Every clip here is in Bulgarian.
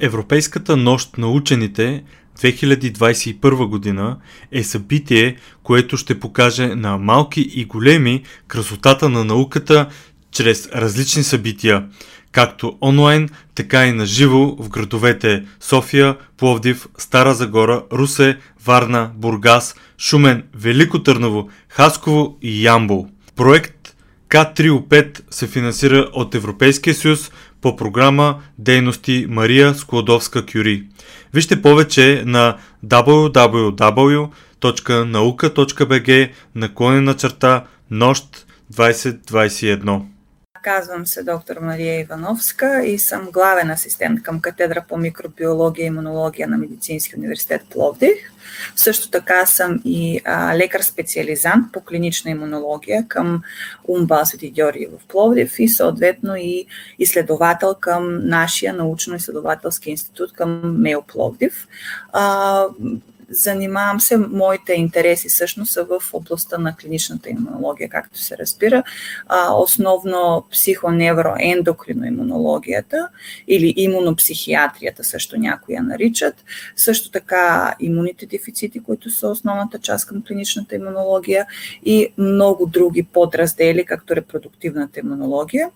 Европейската нощ на учените 2021 година е събитие, което ще покаже на малки и големи красотата на науката чрез различни събития, както онлайн, така и на живо в градовете София, Пловдив, Стара Загора, Русе, Варна, Бургас, Шумен, Велико Търново, Хасково и Ямбол. Проект К3O5 се финансира от Европейския съюз по програма Дейности Мария Складовска-Кюри. Вижте повече на www.nauka.bg наклонена черта нощ 2021. Казвам се доктор Мария Ивановска и съм главен асистент към катедра по микробиология и имунология на Медицински университет Пловдив. Също така съм и лекар-специализант по клинична имунология към УМБА Свети Георги в Пловдив и съответно и изследовател към нашия научно-изследователски институт към МЕО Пловдив. А, занимавам се, моите интереси всъщност са в областта на клиничната имунология, както се разбира, а, основно психоневроендокриноимунологията или имунопсихиатрията също някои я наричат. Също така имуните дефицити, които са основната част към клиничната имунология и много други подраздели, както репродуктивната имунология.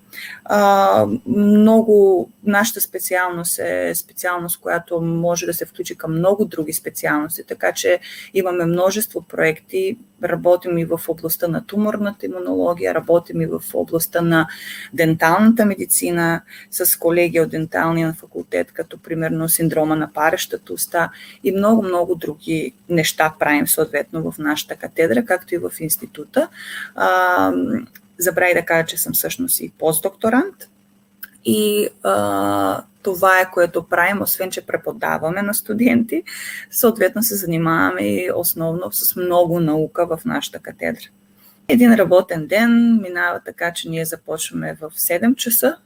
А, много, нашата специалност е специалност, която може да се включи към много други специалности, така че имаме множество проекти. Работим и в областта на туморната имунология, работим и в областта на денталната медицина с колеги от денталния факултет, като примерно синдрома на парещата уста и много-много други неща правим съответно в нашата катедра, както и в института. Забравя да кажа, че съм всъщност и постдокторант и а, това е което правим, освен че преподаваме на студенти, съответно се занимаваме и основно с много наука в нашата катедра. Един работен ден минава така, че ние започваме в 7 часа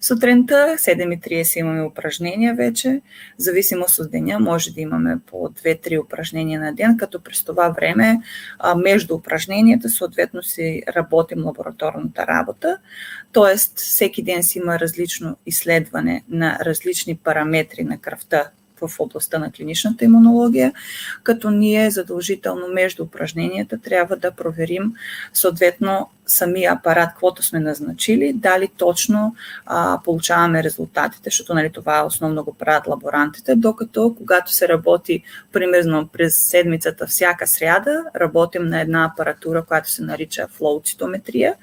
Сутринта 7.30 имаме упражнения вече. В зависимост от деня може да имаме по 2-3 упражнения на ден, като през това време между упражненията съответно си работим лабораторната работа. Тоест всеки ден си има различно изследване на различни параметри на кръвта в областта на клиничната имунология, като ние задължително между упражненията трябва да проверим съответно самия апарат, каквото сме назначили, дали точно а, получаваме резултатите, защото нали, това основно го правят лаборантите, докато когато се работи примерно през седмицата всяка сряда, работим на една апаратура, която се нарича флоуцитометрия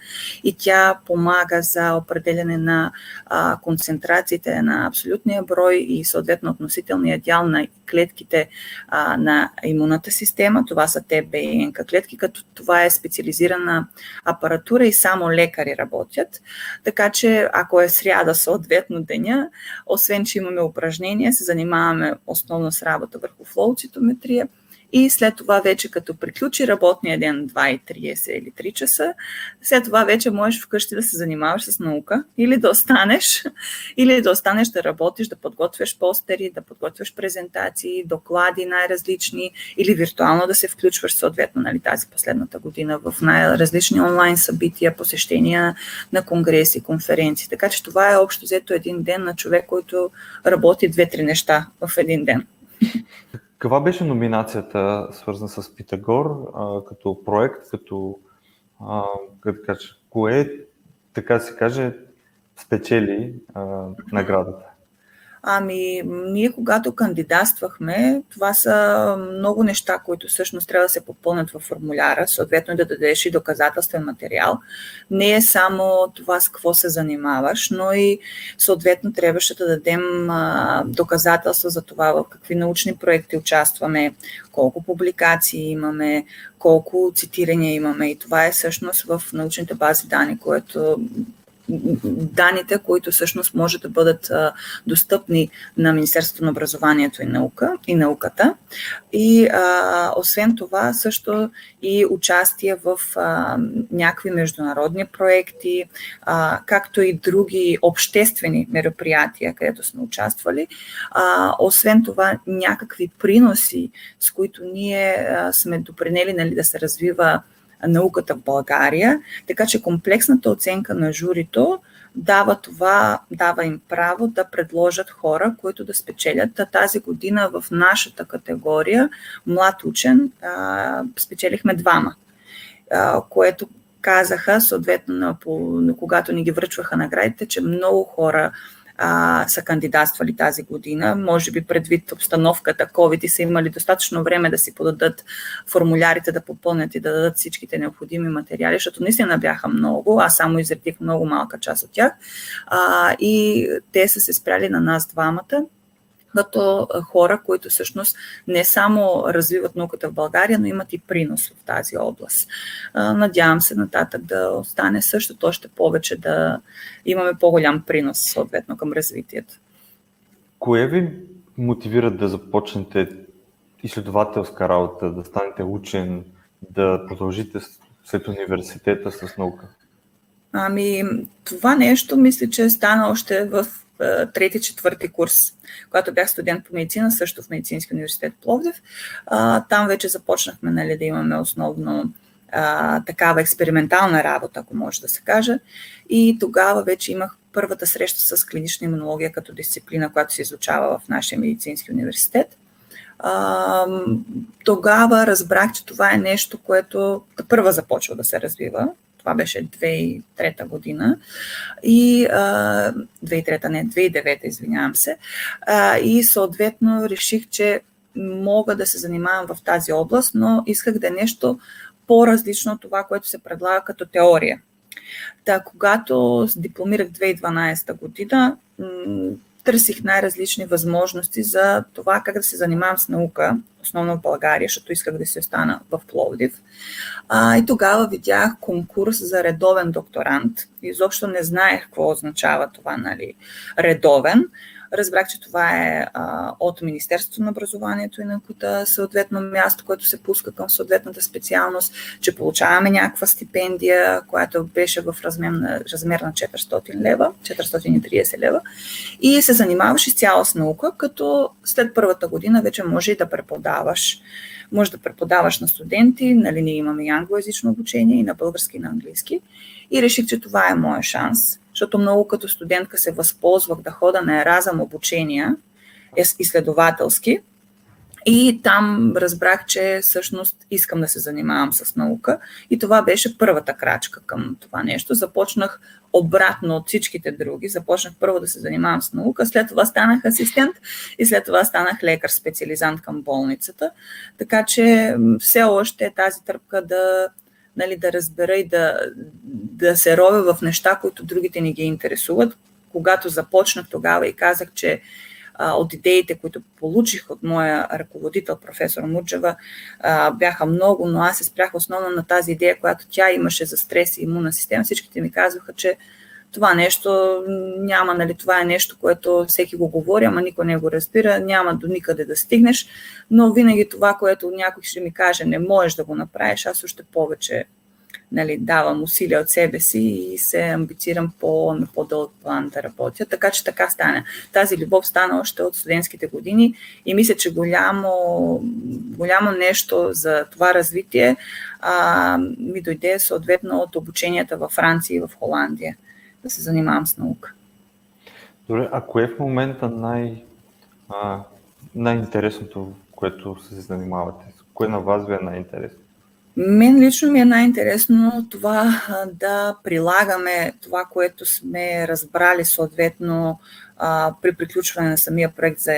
и тя помага за определене на а, концентрациите на абсолютния брой и съответно относителния дял на клетките а, на имунната система. Това са ТБ и НК клетки, като това е специализирана апаратура и само лекари работят. Така че, ако е сряда съответно деня, освен, че имаме упражнения, се занимаваме основно с работа върху флоуцитометрия – и след това вече като приключи работния ден 2.30 или 3 часа, след това вече можеш вкъщи да се занимаваш с наука или да останеш, или да останеш да работиш, да подготвяш постери, да подготвяш презентации, доклади най-различни или виртуално да се включваш съответно нали, тази последната година в най-различни онлайн събития, посещения на конгреси, конференции. Така че това е общо взето един ден на човек, който работи две-три неща в един ден. Каква беше номинацията, свързана с Питагор, като проект, като, като кое, така се каже, спечели наградата? Ами, ние когато кандидатствахме, това са много неща, които всъщност трябва да се попълнят във формуляра, съответно да дадеш и доказателствен материал. Не е само това с какво се занимаваш, но и съответно трябваше да дадем доказателства за това в какви научни проекти участваме, колко публикации имаме, колко цитирания имаме. И това е всъщност в научните бази данни, което данните, които всъщност може да бъдат достъпни на Министерството на образованието и, наука, и науката. И а, освен това също и участие в а, някакви международни проекти, а, както и други обществени мероприятия, където сме участвали. А, освен това някакви приноси, с които ние а, сме допринели нали, да се развива науката в България. Така че комплексната оценка на журито дава това, дава им право да предложат хора, които да спечелят. Тази година в нашата категория млад учен спечелихме двама, което казаха, съответно, когато ни ги връчваха наградите, че много хора а, са кандидатствали тази година. Може би предвид обстановката, COVID и са имали достатъчно време да си подадат формулярите, да попълнят и да дадат всичките необходими материали, защото наистина бяха много. Аз само изредих много малка част от тях. А, и те са се спряли на нас двамата като хора, които всъщност не само развиват науката в България, но имат и принос в тази област. Надявам се нататък да остане същото, още повече да имаме по-голям принос съответно към развитието. Кое ви мотивира да започнете изследователска работа, да станете учен, да продължите след университета с наука? Ами, това нещо мисля, че стана още в трети, четвърти курс, когато бях студент по медицина, също в Медицински университет Пловдив. Там вече започнахме нали, да имаме основно а, такава експериментална работа, ако може да се каже. И тогава вече имах първата среща с клинична имунология като дисциплина, която се изучава в нашия медицински университет. А, тогава разбрах, че това е нещо, което първа започва да се развива това беше 2003 година. И, а, 2003, не, 2009, извинявам се. И съответно реших, че мога да се занимавам в тази област, но исках да е нещо по-различно от това, което се предлага като теория. Та, когато дипломирах 2012 година, търсих най-различни възможности за това как да се занимавам с наука, основно в България, защото исках да си остана в Пловдив. А, и тогава видях конкурс за редовен докторант. Изобщо не знаех какво означава това, нали, редовен. Разбрах, че това е а, от Министерството на образованието и науката, съответно място, което се пуска към съответната специалност, че получаваме някаква стипендия, която беше в размер на, размер на 400 лева, 430 лева и се занимаваш изцяло с наука, като след първата година вече може и да преподаваш може да преподаваш на студенти, нали ние имаме и англоязично обучение, и на български, и на английски. И реших, че това е моя шанс, защото много като студентка се възползвах да хода на еразъм обучения, изследователски, и там разбрах, че всъщност искам да се занимавам с наука. И това беше първата крачка към това нещо. Започнах обратно от всичките други. Започнах първо да се занимавам с наука, след това станах асистент и след това станах лекар, специализант към болницата. Така че все още е тази тръпка да, нали, да разбера и да, да се ровя в неща, които другите не ги интересуват. Когато започнах тогава и казах, че от идеите, които получих от моя ръководител, професор Муджева, бяха много, но аз се спрях основно на тази идея, която тя имаше за стрес и имунна система. Всичките ми казваха, че това нещо няма, нали, това е нещо, което всеки го говори, ама никой не го разбира, няма до никъде да стигнеш, но винаги това, което някой ще ми каже, не можеш да го направиш, аз още повече нали, давам усилия от себе си и се амбицирам по, на по-дълъг план да работя. Така че така стана. Тази любов стана още от студентските години и мисля, че голямо, голямо нещо за това развитие а, ми дойде съответно от обученията във Франция и в Холандия да се занимавам с наука. Добре, а кое е в момента най, а, най-интересното, което се занимавате? Кое на вас ви е най-интересно? Мен лично ми е най-интересно това да прилагаме това, което сме разбрали съответно при приключване на самия проект за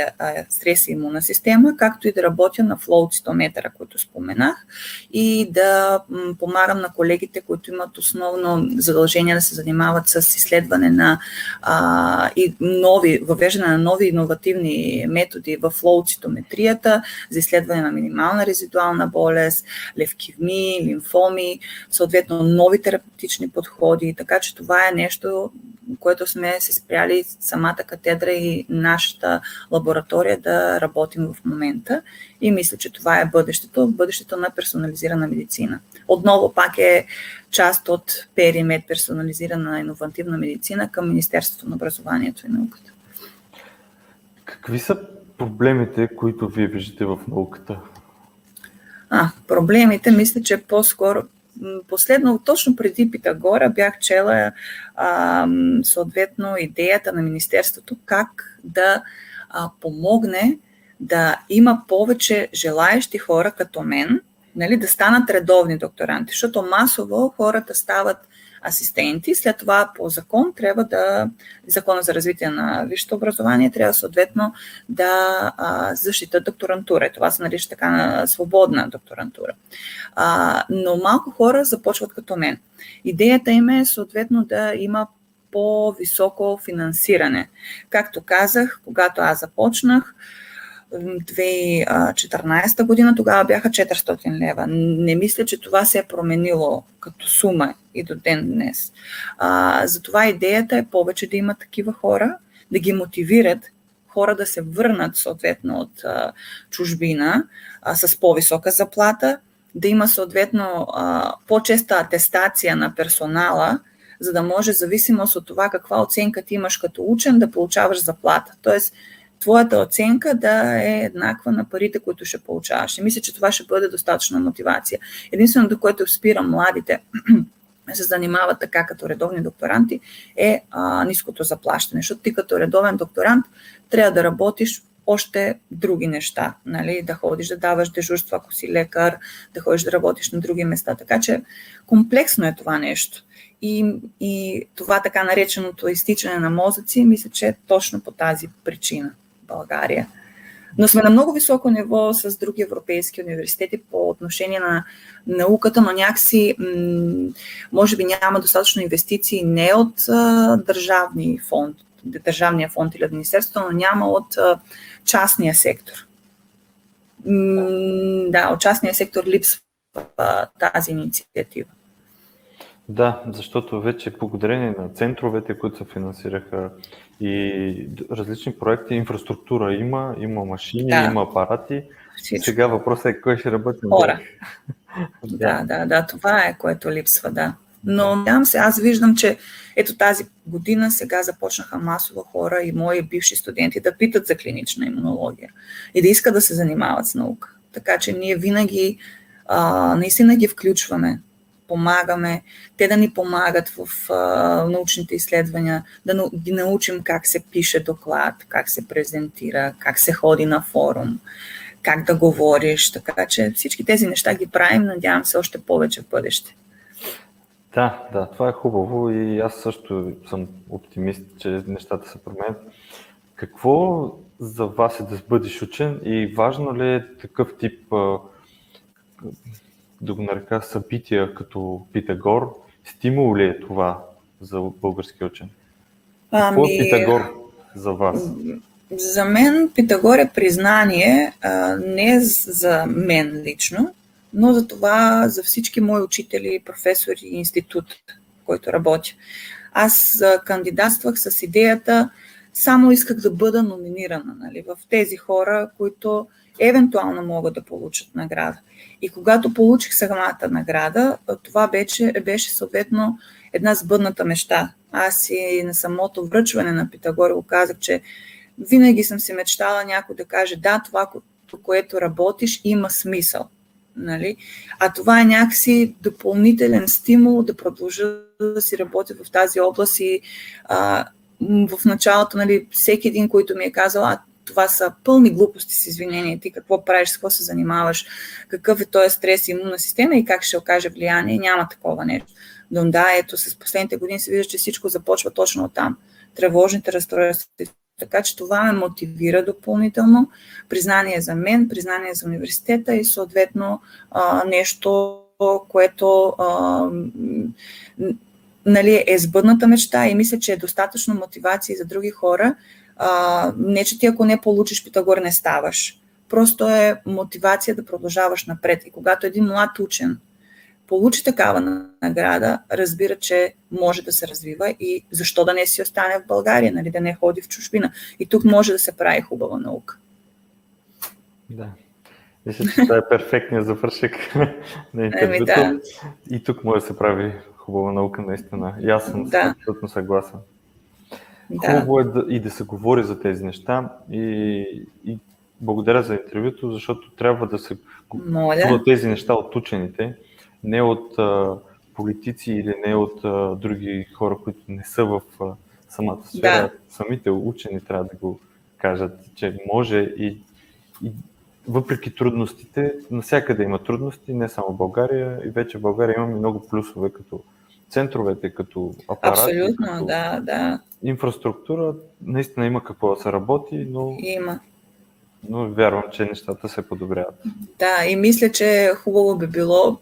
стрес и имунна система, както и да работя на флоу цитометъра, който споменах, и да помагам на колегите, които имат основно задължение да се занимават с изследване на а, и нови, въвеждане на нови иновативни методи в флоу цитометрията за изследване на минимална резидуална болест, левкивми, лимфоми, съответно нови терапевтични подходи, така че това е нещо, което сме се спряли самата катедра и нашата лаборатория да работим в момента. И мисля, че това е бъдещето, бъдещето на персонализирана медицина. Отново пак е част от Перимет, персонализирана иновативна медицина към Министерството на образованието и науката. Какви са проблемите, които вие виждате в науката? А, проблемите, мисля, че по-скоро последно, точно преди Питагора, бях чела а, съответно идеята на Министерството как да а, помогне да има повече желаящи хора като мен, нали, да станат редовни докторанти, защото масово хората стават асистенти. След това по закон трябва да, закона за развитие на висшето образование трябва съответно да а, защитат докторантура. Това се нарича така на свободна докторантура. А, но малко хора започват като мен. Идеята им е съответно да има по-високо финансиране. Както казах, когато аз започнах, 2014 година, тогава бяха 400 лева. Не мисля, че това се е променило като сума и до ден днес. А, затова идеята е повече да има такива хора, да ги мотивират хора да се върнат съответно от а, чужбина а, с по-висока заплата, да има съответно а, по-честа атестация на персонала, за да може, зависимост от това каква оценка ти имаш като учен, да получаваш заплата. Тоест, твоята оценка да е еднаква на парите, които ще получаваш. И мисля, че това ще бъде достатъчна мотивация. Единственото, което спира младите се занимават така като редовни докторанти, е а, ниското заплащане. Защото ти като редовен докторант трябва да работиш още други неща, нали? да ходиш да даваш дежурство, ако си лекар, да ходиш да работиш на други места. Така че комплексно е това нещо. И, и това така нареченото изтичане на мозъци, мисля, че е точно по тази причина. България. Но сме на много високо ниво с други европейски университети по отношение на науката, но някакси може би няма достатъчно инвестиции не от държавни фонд, държавния фонд или администрството, но няма от частния сектор. Да, от частния сектор липсва тази инициатива. Да, защото вече благодарение на центровете, които се финансираха и различни проекти, инфраструктура има, има машини, да. има апарати. Всичко. Сега въпросът е кой ще работи на Хора. да, да, да, това е което липсва, да. Но нямам се, аз виждам, че ето тази година сега започнаха масово хора и мои бивши студенти да питат за клинична имунология и да искат да се занимават с наука. Така че ние винаги а, наистина ги включваме помагаме, те да ни помагат в а, научните изследвания, да ги научим как се пише доклад, как се презентира, как се ходи на форум, как да говориш. Така че всички тези неща ги правим, надявам се още повече в бъдеще. Да, да, това е хубаво и аз също съм оптимист, че нещата се променят. Какво за вас е да бъдеш учен и важно ли е такъв тип да го нарека събития като Питагор, стимул ли е това за български учен? Ами... Какво е Питагор за вас? За мен Питагор е признание не за мен лично, но за това за всички мои учители, професори и институт, в който работя. Аз кандидатствах с идеята, само исках да бъда номинирана нали, в тези хора, които евентуално могат да получат награда. И когато получих самата награда, това беше, беше съответно една сбъдната мечта. Аз и на самото връчване на Питагор го казах, че винаги съм си мечтала някой да каже, да, това, което работиш, има смисъл. Нали? А това е някакси допълнителен стимул да продължа да си работя в тази област и а, в началото нали, всеки един, който ми е казал, а това са пълни глупости с извинение. Ти какво правиш, с какво се занимаваш, какъв е този стрес и имунна система и как ще окаже влияние. Няма такова нещо. Но да, ето с последните години се вижда, че всичко започва точно от там. Тревожните разстройства. Така че това ме мотивира допълнително. Признание за мен, признание за университета и съответно а, нещо, което а, нали, е сбъдната мечта и мисля, че е достатъчно мотивация за други хора а, не, че ти ако не получиш Питагор, не ставаш. Просто е мотивация да продължаваш напред. И когато един млад учен получи такава награда, разбира, че може да се развива и защо да не си остане в България, нали, да не ходи в чужбина. И тук може да се прави хубава наука. Да. Мисля, че това е перфектният завършек на интервюто. Да. И тук може да се прави хубава наука, наистина. И аз съм да. абсолютно съгласен. Да. Хубаво е да, и да се говори за тези неща и, и благодаря за интервюто, защото трябва да се говорят тези неща от учените, не от а, политици или не от а, други хора, които не са в а, самата сфера. Да. Самите учени трябва да го кажат, че може и, и въпреки трудностите, навсякъде има трудности, не само в България, и вече в България имаме много плюсове, като центровете, като апарати, Абсолютно, като да, да. инфраструктура. Наистина има какво да се работи, но има но вярвам, че нещата се подобряват. Да, и мисля, че хубаво би било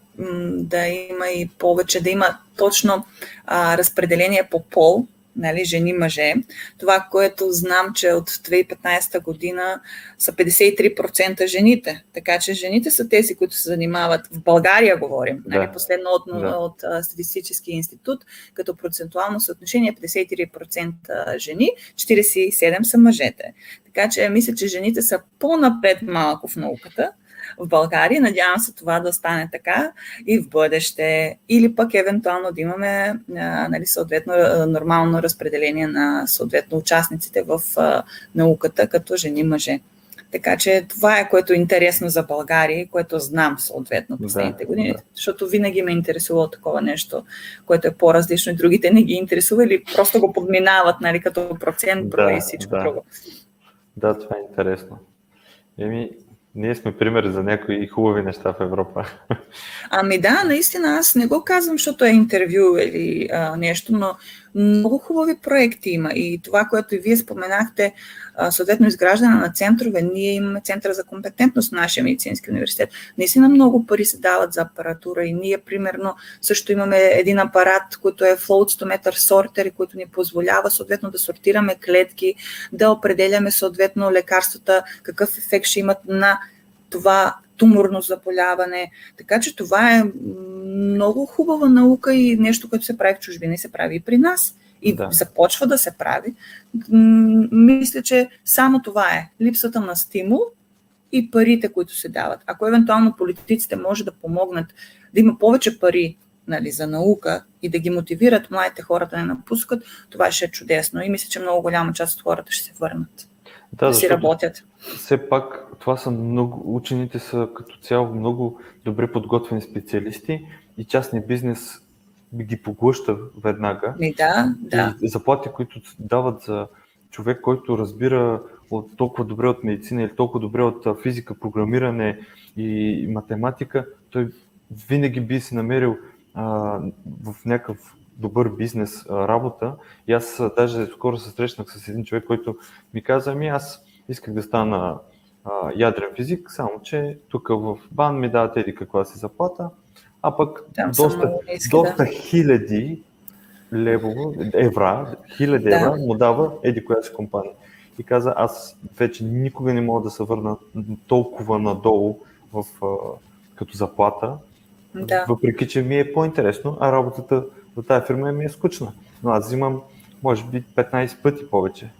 да има и повече, да има точно а, разпределение по пол нали, жени-мъже. Това, което знам, че от 2015 година са 53% жените. Така че жените са тези, които се занимават, в България говорим, нали, да. нали, последно от, да. от, от Статистически институт, като процентуално съотношение 53% жени, 47% са мъжете. Така че мисля, че жените са по-напред малко в науката, в България. Надявам се това да стане така и в бъдеще. Или пък евентуално да имаме нали, съответно нормално разпределение на съответно участниците в науката като жени-мъже. Така че това е което е интересно за България, което знам съответно последните да, години, да. защото винаги ме е интересувало такова нещо, което е по-различно и другите не ги интересува или просто го подминават нали, като процент да, и всичко да. друго. Да, това е интересно. Еми, ние сме пример за някои хубави неща в Европа. Ами да, наистина аз не го казвам, защото е интервю или а, нещо, но много хубави проекти има. И това, което и вие споменахте, съответно изграждане на центрове, ние имаме центъра за компетентност в нашия медицински университет. Наистина много пари се дават за апаратура и ние, примерно, също имаме един апарат, който е flow stometer sorter, който ни позволява съответно да сортираме клетки, да определяме съответно лекарствата, какъв ефект ще имат на това туморно заболяване. Така че това е много хубава наука и нещо, което се прави в чужбина и се прави и при нас. И да. започва да се прави. Мисля, че само това е. Липсата на стимул и парите, които се дават. Ако евентуално политиците може да помогнат да има повече пари нали, за наука и да ги мотивират младите хора да не напускат, това ще е чудесно. И мисля, че много голяма част от хората ще се върнат да, да си работят. Все пак това са много, учените са като цяло много добре подготвени специалисти и частния бизнес ги поглъща веднага. И да, да. И заплати, които дават за човек, който разбира от толкова добре от медицина или толкова добре от физика, програмиране и математика, той винаги би се намерил а, в някакъв добър бизнес а, работа. И аз даже скоро се срещнах с един човек, който ми каза, ами аз исках да стана а, ядрен физик, само че тук в БАН ми дават еди каква си заплата, а пък Там доста, ниски, доста да. хиляди лево, евра, хиляди да. евра му дава еди коя си компания. И каза, аз вече никога не мога да се върна толкова надолу в, а, като заплата, да. въпреки че ми е по-интересно, а работата в тази фирма ми е скучна. Но аз взимам, може би, 15 пъти повече.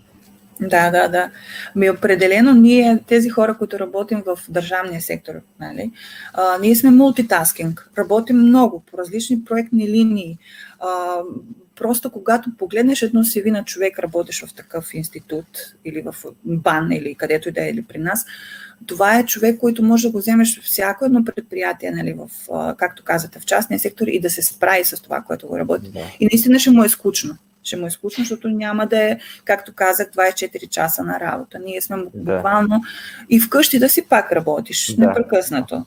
Да, да, да. Ми определено ние, тези хора, които работим в държавния сектор, нали, а, ние сме мултитаскинг. Работим много по различни проектни линии. А, просто когато погледнеш едно CV на човек, работиш в такъв институт или в БАН или където и да е или при нас, това е човек, който може да го вземеш в всяко едно предприятие, нали, в, както казате, в частния сектор и да се справи с това, което го работи. Да. И наистина ще му е скучно ще му е скучно, защото няма да е, както казах, 24 часа на работа. Ние сме буквално да. и вкъщи да си пак работиш да. непрекъснато.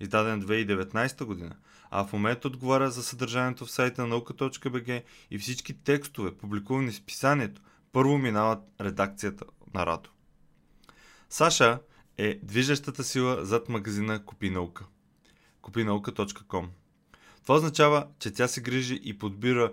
издаден 2019 година, а в момента отговаря за съдържанието в сайта на наука.бг и всички текстове, публикувани в писанието, първо минават редакцията на Радо. Саша е движещата сила зад магазина Купи наука. Купинаука.com Това означава, че тя се грижи и подбира